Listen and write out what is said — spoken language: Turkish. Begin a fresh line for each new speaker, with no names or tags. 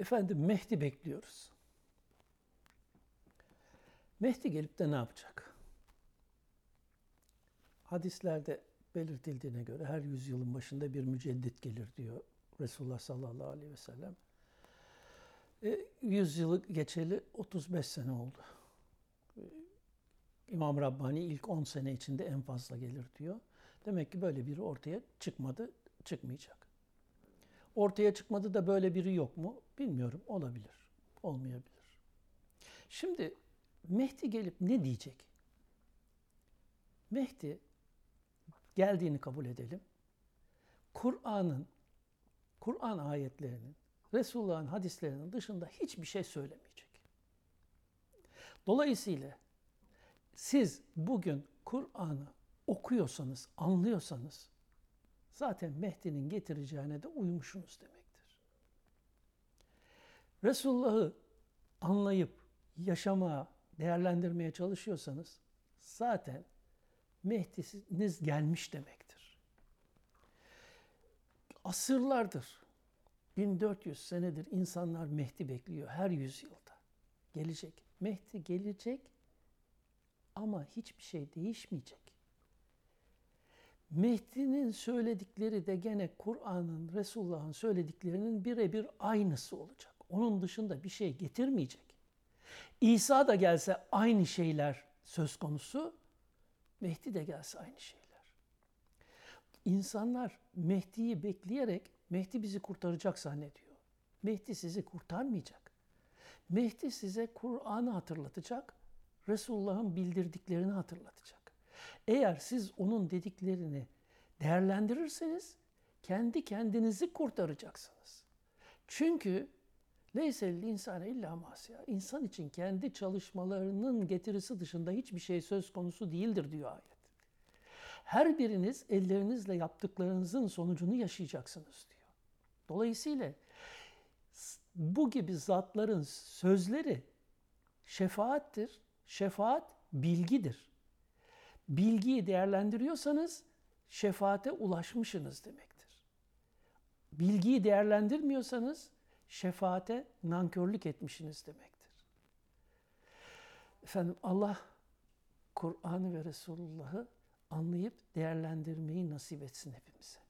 Efendim Mehdi bekliyoruz. Mehdi gelip de ne yapacak? Hadislerde belirtildiğine göre her yüzyılın başında bir müceddit gelir diyor Resulullah sallallahu aleyhi ve sellem. E, yüzyılı geçeli 35 sene oldu. E, İmam Rabbani ilk 10 sene içinde en fazla gelir diyor. Demek ki böyle biri ortaya çıkmadı, çıkmayacak. Ortaya çıkmadı da böyle biri yok mu? Bilmiyorum. Olabilir. Olmayabilir. Şimdi Mehdi gelip ne diyecek? Mehdi geldiğini kabul edelim. Kur'an'ın, Kur'an ayetlerinin, Resulullah'ın hadislerinin dışında hiçbir şey söylemeyecek. Dolayısıyla siz bugün Kur'an'ı okuyorsanız, anlıyorsanız zaten Mehdi'nin getireceğine de uymuşsunuz demektir. Resulullah'ı anlayıp yaşamaya, değerlendirmeye çalışıyorsanız zaten Mehdi'niz gelmiş demektir. Asırlardır, 1400 senedir insanlar Mehdi bekliyor her yüzyılda. Gelecek. Mehdi gelecek ama hiçbir şey değişmeyecek. Mehdi'nin söyledikleri de gene Kur'an'ın, Resulullah'ın söylediklerinin birebir aynısı olacak. Onun dışında bir şey getirmeyecek. İsa da gelse aynı şeyler söz konusu, Mehdi de gelse aynı şeyler. İnsanlar Mehdi'yi bekleyerek Mehdi bizi kurtaracak zannediyor. Mehdi sizi kurtarmayacak. Mehdi size Kur'an'ı hatırlatacak, Resulullah'ın bildirdiklerini hatırlatacak. Eğer siz onun dediklerini değerlendirirseniz kendi kendinizi kurtaracaksınız. Çünkü Leysel insane illa masya. İnsan için kendi çalışmalarının getirisi dışında hiçbir şey söz konusu değildir diyor ayet. Her biriniz ellerinizle yaptıklarınızın sonucunu yaşayacaksınız diyor. Dolayısıyla bu gibi zatların sözleri şefaattir. Şefaat bilgidir. Bilgiyi değerlendiriyorsanız şefaate ulaşmışsınız demektir. Bilgiyi değerlendirmiyorsanız şefaate nankörlük etmişsiniz demektir. Efendim Allah Kur'an'ı ve Resulullah'ı anlayıp değerlendirmeyi nasip etsin hepimize.